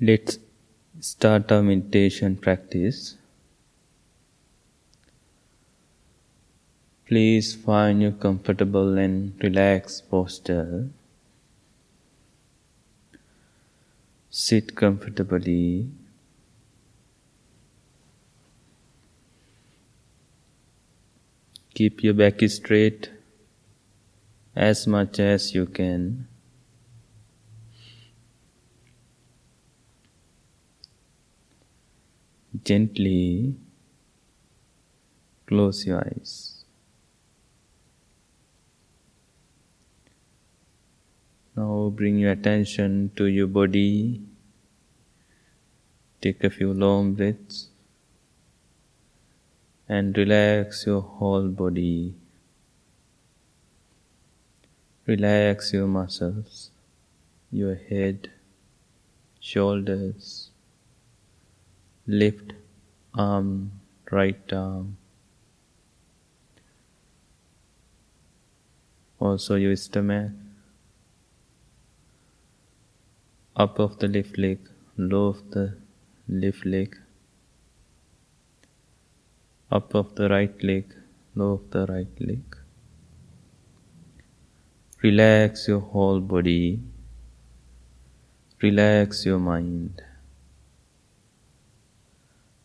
Let's start our meditation practice. Please find your comfortable and relaxed posture. Sit comfortably. Keep your back straight as much as you can. Gently close your eyes. Now bring your attention to your body. Take a few long breaths and relax your whole body. Relax your muscles, your head, shoulders, left arm, right arm. Also your stomach, up of the left leg, low of the left leg, up of the right leg, low of the right leg. Relax your whole body. Relax your mind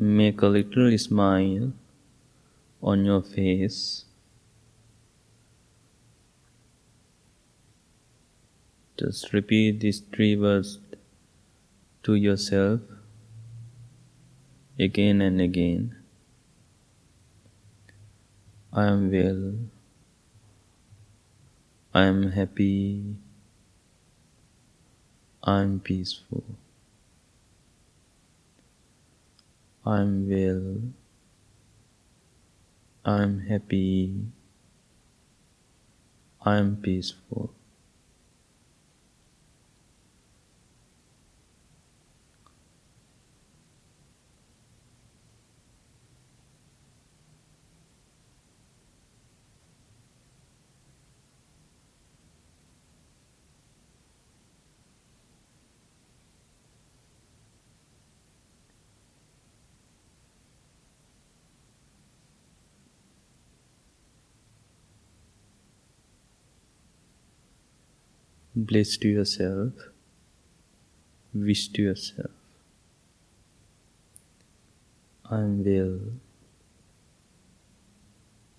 Make a little smile on your face. Just repeat these three words to yourself again and again. I am well. I am happy. I am peaceful. I'm well. I'm happy. I'm peaceful. Bless to yourself, wish to yourself. I'm well,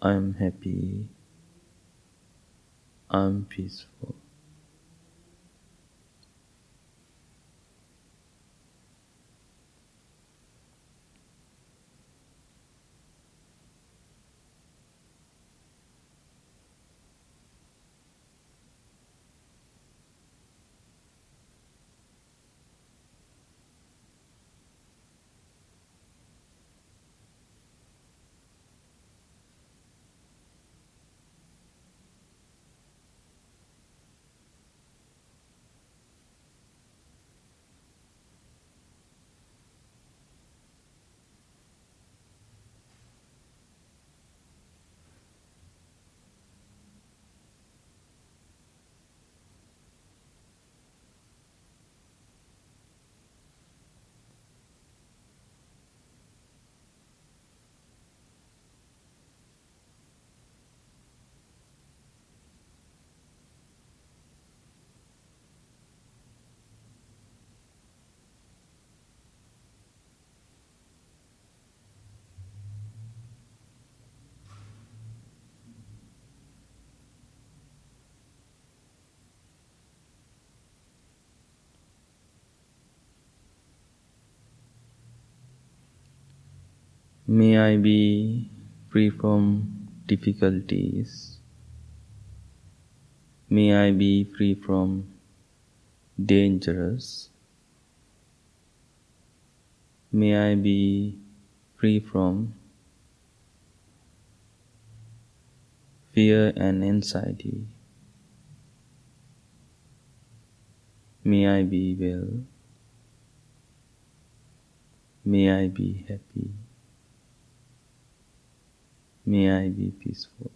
I'm happy, I'm peaceful. May I be free from difficulties. May I be free from dangers. May I be free from fear and anxiety. May I be well. May I be happy. May I be peaceful.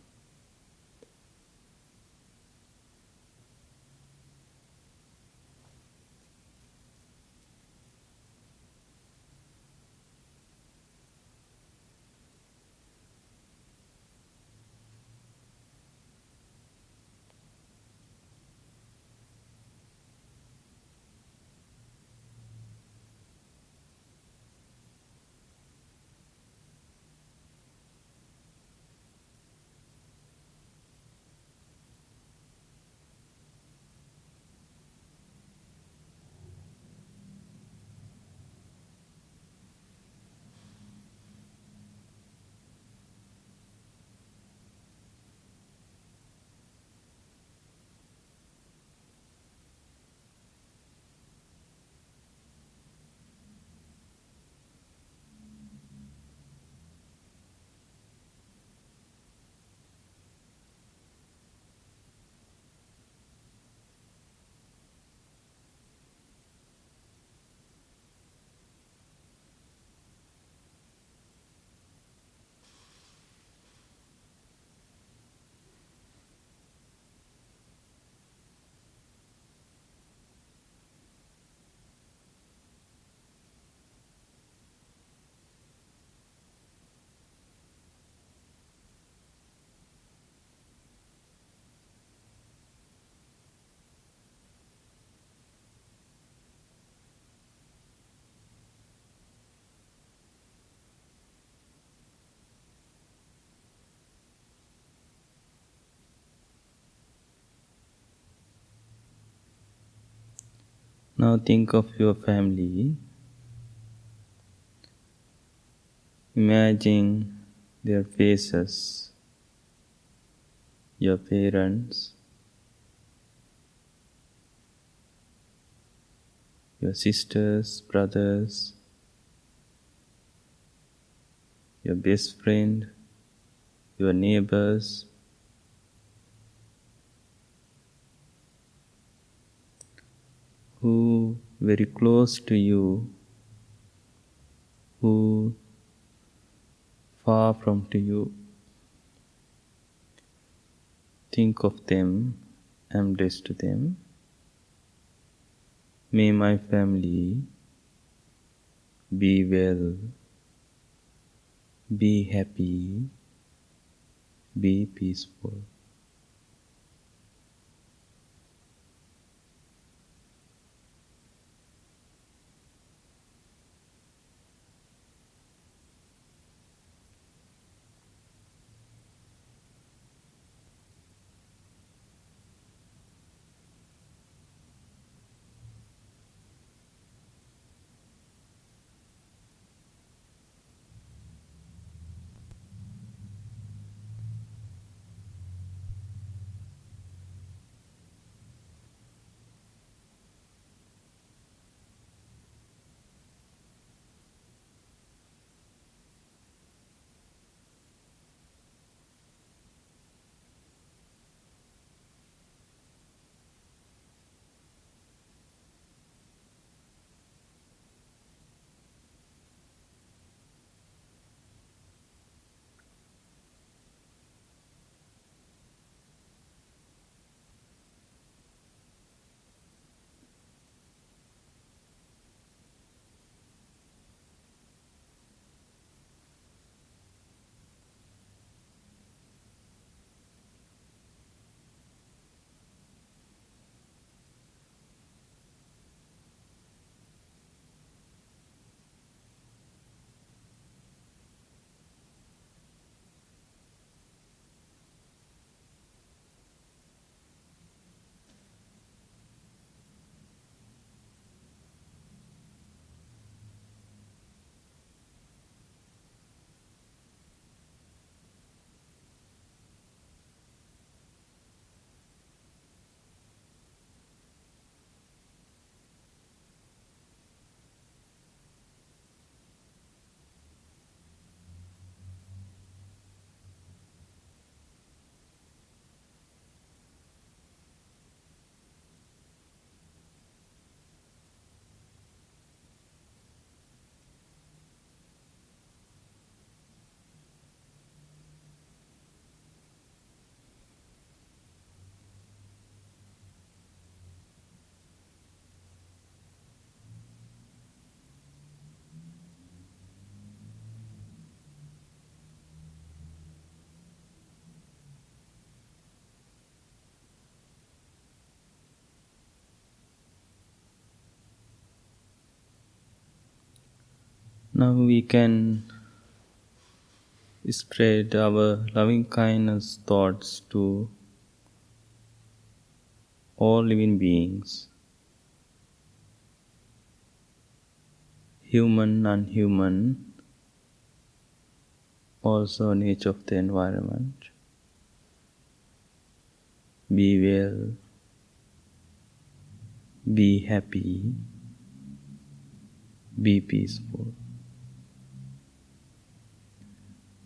Now think of your family. Imagine their faces, your parents, your sisters, brothers, your best friend, your neighbors, who very close to you, who far from to you. Think of them, embrace to them. May my family be well, be happy, be peaceful. Now we can spread our loving kindness thoughts to all living beings, human, non-human, also nature of the environment. Be well, be happy, be peaceful.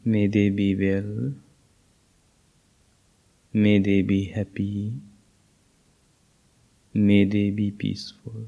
May they be well, may they be happy, may they be peaceful.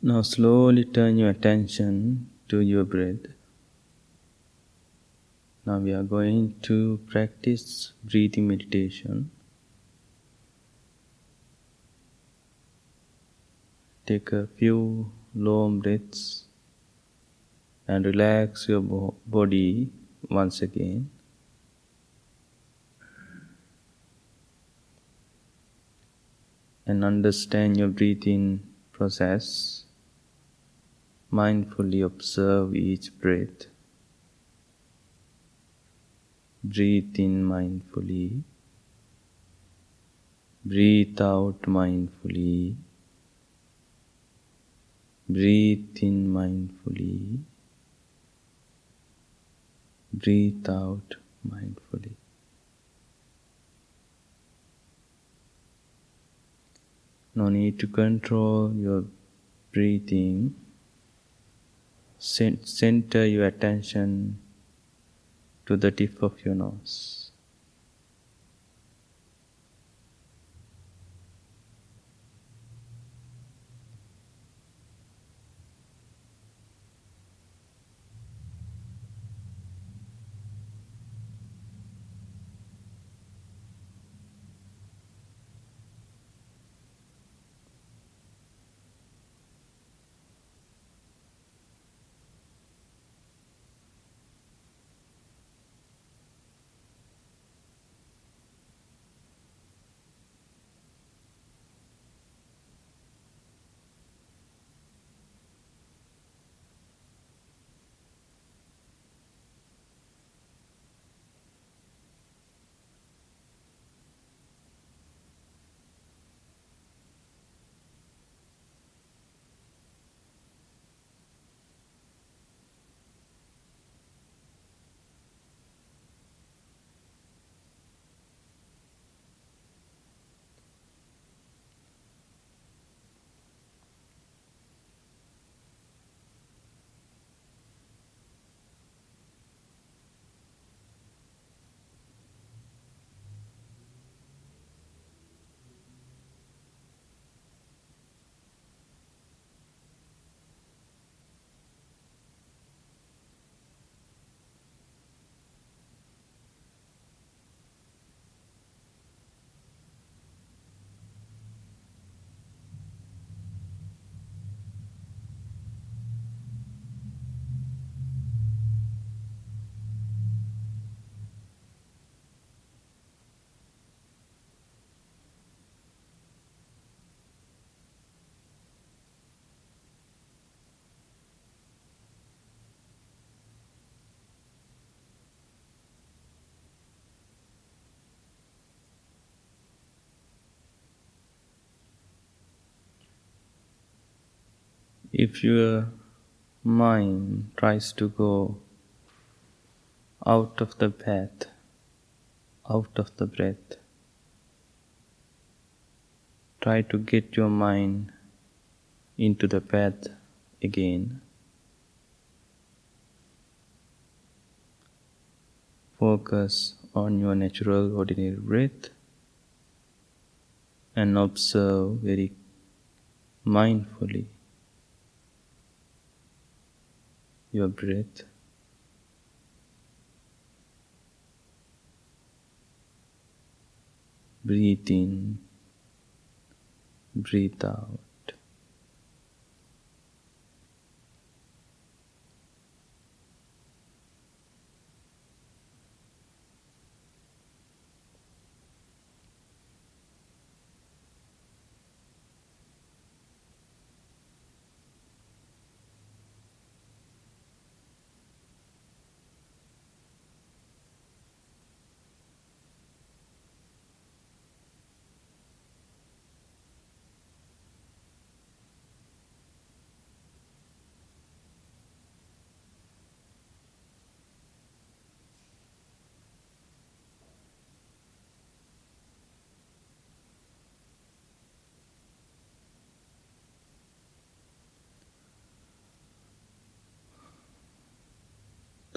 Now slowly turn your attention to your breath. Now we are going to practice breathing meditation. Take a few long breaths and relax your bo- body once again. And understand your breathing process. Mindfully observe each breath. Breathe in mindfully. Breathe out mindfully. Breathe in mindfully. Breathe out mindfully. No need to control your breathing. Center your attention to the tip of your nose. If your mind tries to go out of the path, out of the breath, try to get your mind into the path again. Focus on your natural ordinary breath and observe very mindfully your breath. Breathe in, breathe out.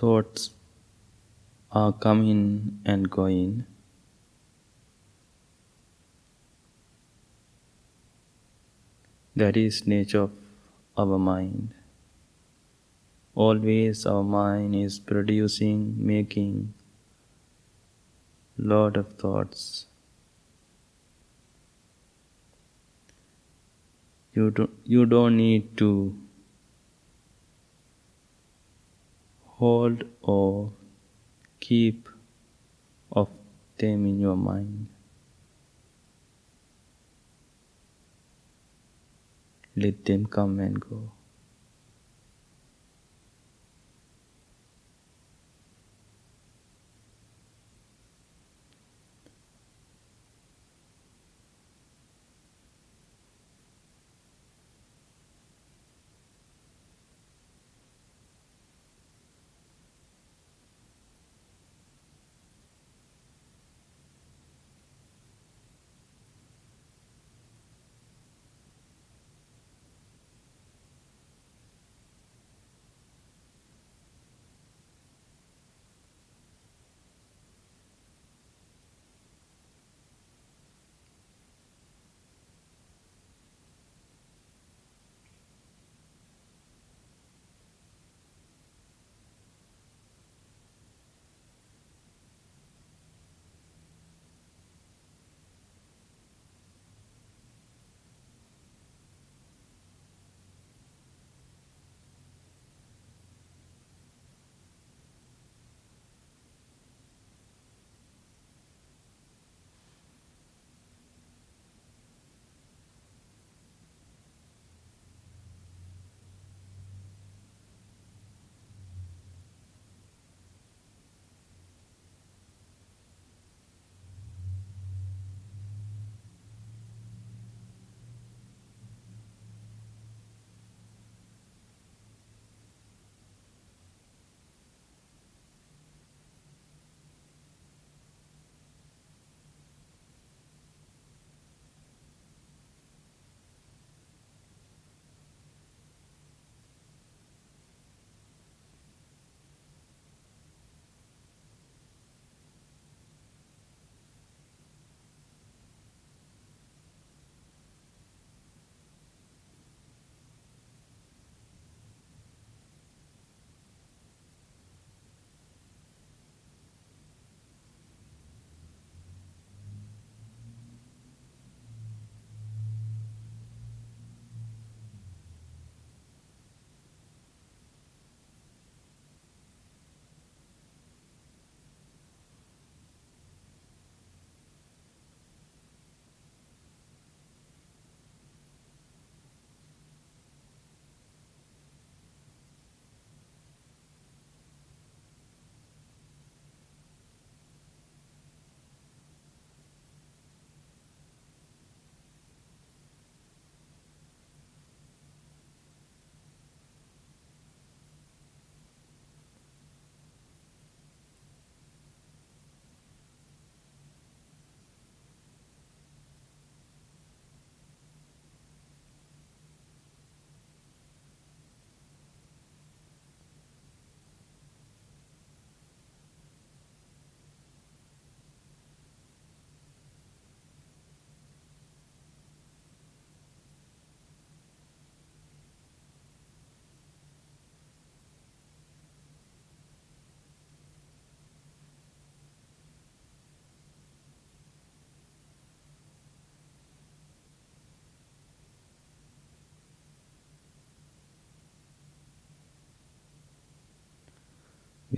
Thoughts are coming and going. That is nature of our mind. Always our mind is producing, making lot of thoughts. You don't, you don't need to hold or keep of them in your mind. Let them come and go.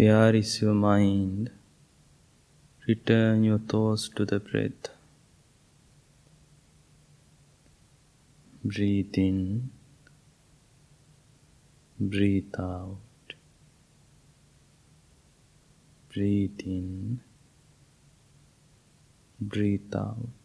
Where is your mind? Return your thoughts to the breath. Breathe in, breathe out. Breathe in, breathe out.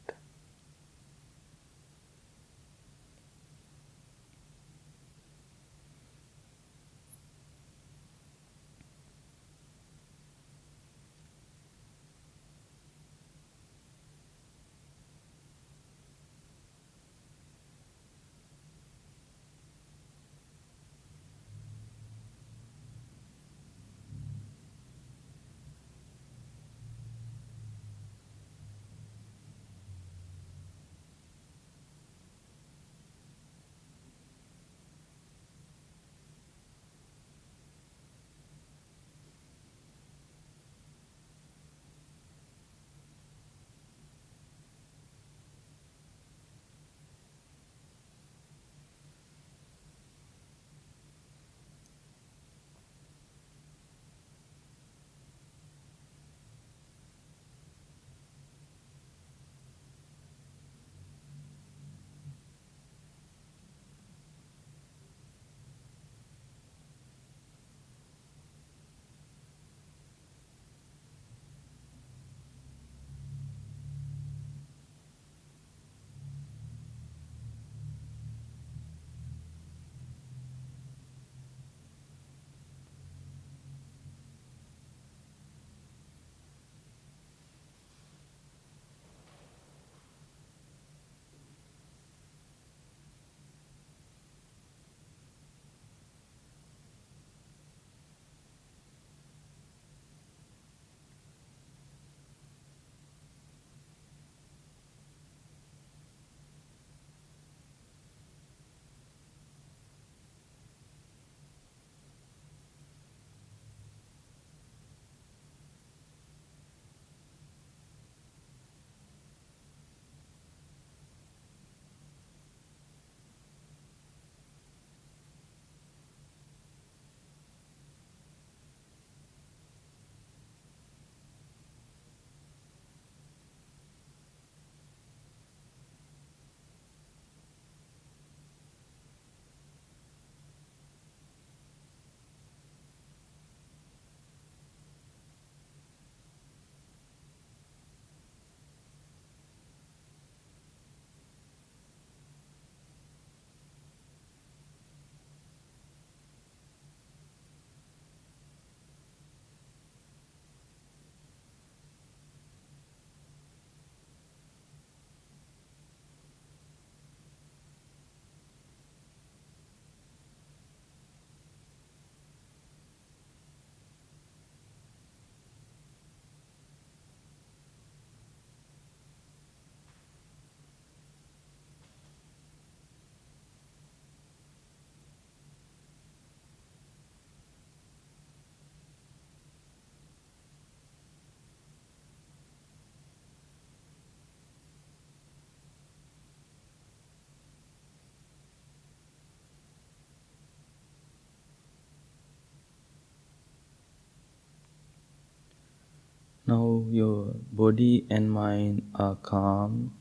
Now your body and mind are calm,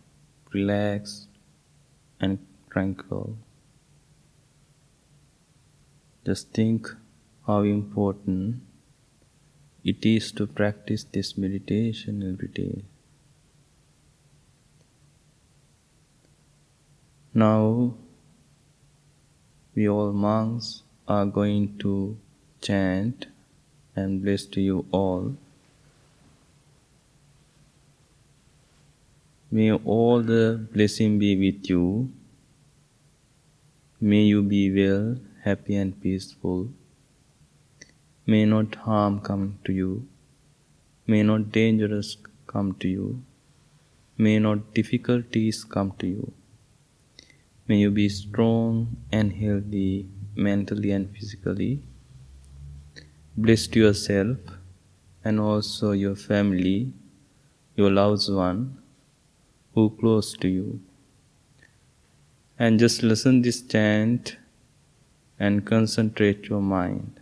relaxed, and tranquil. Just think how important it is to practice this meditation every day. Now, we all monks are going to chant and bless to you all. May all the blessing be with you. May you be well, happy, and peaceful. May not harm come to you. May not dangers come to you. May not difficulties come to you. May you be strong and healthy mentally and physically. Bless yourself and also your family, your loved one who close to you. And just listen this chant and concentrate your mind.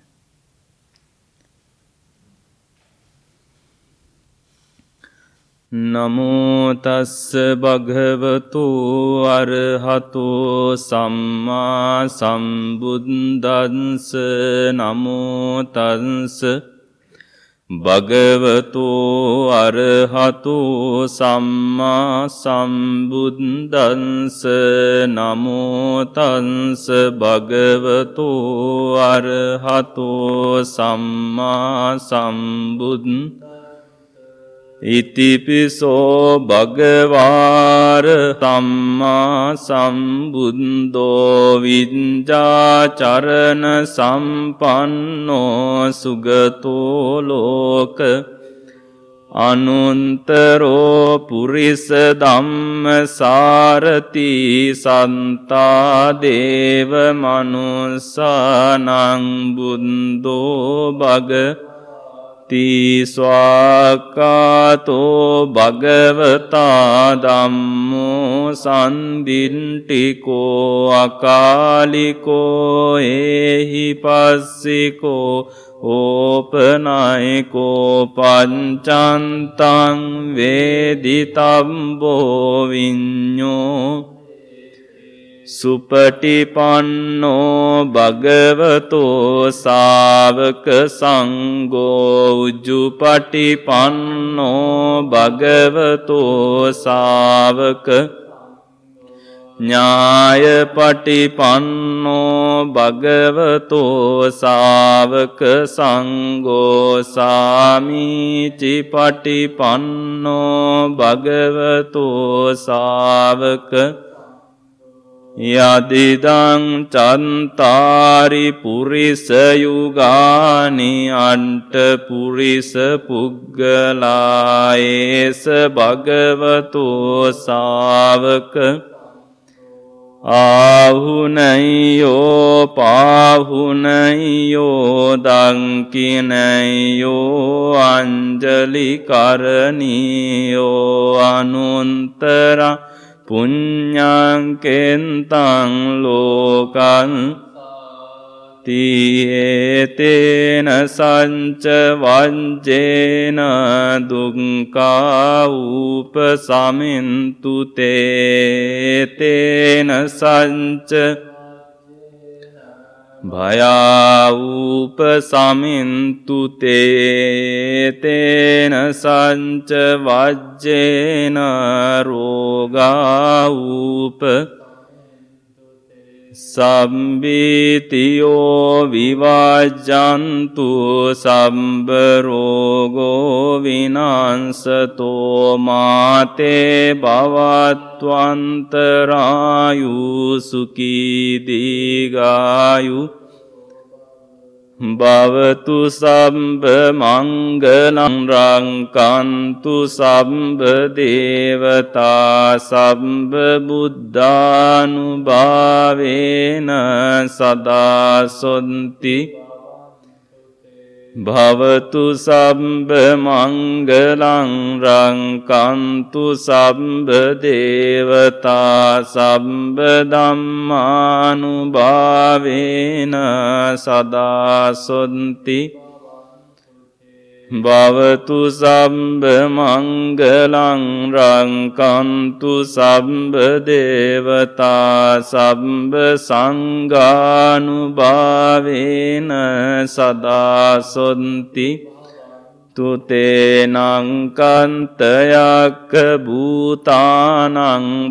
නමෝ තස්ස භගවතු අරහතෝ සම්මා සම්බුද්දන්ස නමෝ තස්ස භගවතු අරහතු සම්මා සම්බුද්දන්ස නමෝතන්ස භගවතු අරහතු සම්මා සම්බුද්දන්ස ඉතිපිසෝ භගවාර තම්මා සම්බුන්දෝ විඤ්ජාචරණ සම්පන්නෝ සුගතෝලෝක අනුන්තරෝ පුරිස දම්ම සාරති සන්තාදේව මනුසානංබුන්දෝ භග තිස්වාකාතෝ භගවතා දම්මෝ සන්දිින්ටිකෝ අකාලිකෝ ඒහි පස්සිකෝ ඕපනයිකෝ පංචන්තං වේදිතම්බෝ විඤ්ඥෝ සුපටිපන්නෝ භගවතෝ සාවක සංගෝ උජුපටිපන්නෝ භගවතෝ සාවක ඥායපටිපන්නෝ භගවතෝ සාවක සංගෝ සාමීචිපටිපන්නෝ භගවතෝ සාවක යදිදං චන්තාරි පුරිසයුගානි අන්ට පුරිස පුග්ගලායේස භගවතු සාවක ආහුනයියෝ පාහුනයියෝ දංකිනයියෝ අංජලිකරණීයෝ අනුන්තරා පුඤ්ඤාංකෙන්තං ලෝකං තියේතේන සංච වංජේන දුක්ඛා උපසමින්තු තේතේන සංච භයාවූප සමින්තුතේතේන සංච වජ්ජේන රෝගාවූප සම්බීතියෝ විවාජන්තු සම්බරෝගෝ විනන්සතෝ මාතේ බවත්වන්තරායු සුකීදීගායු භවතු සම්බ මංගලං රංකන්තු සම්බ දේවතා සම්බ බුද්ධානුභාවේන සදාසොන්ති භවතු සම්බ මංගලං රංකන්තු සම්බ දේවතා සම්බ දම්මානුභාවේන සදාසොන්ති භවතු සම්බ මංගලං රංකන්තු සම්බ දේවතා සම්බ සංගානුභාවේන සදාසොන්ති. තුතේනංකන්තයක් භූතානං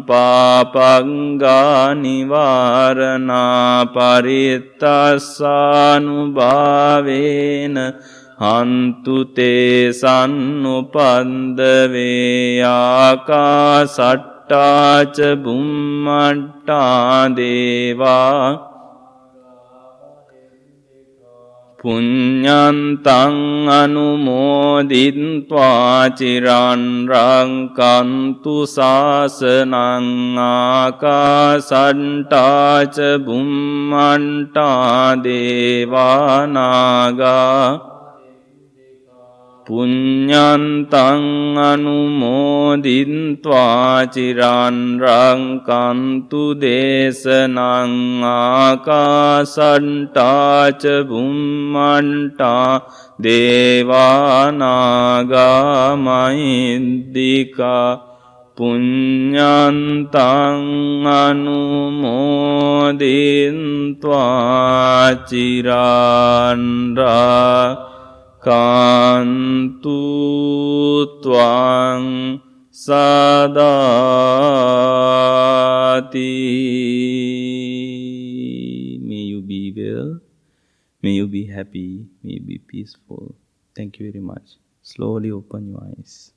පාපංගානිවාරණා පරිත්තස්සානුභාවේන හන්තුතේ සන්නුපන්දවේයාකා සට්ටාච බුම්මට්ටා දේවා පුඤ්ඤන්තං අනුමෝදිත්වා චිරන්රංකන්තු සාසනං ආකාසට්ටාච බුම්මන්ටා දේවානාගා පුඤ්ඤන්තං අනුමෝදින්त्वा චිරන් රංකන්තු දේශනං ආකාසණ්ඨා ච බුම්මණ්ඨා දේවානාගා මහිද්దికා පුඤ්ඤන්තං අනුමෝදින්त्वा චිරන් රා कान्तु त्वां sadati. May you be well, may you be happy, may you be peaceful. Thank you very much. Slowly open your eyes.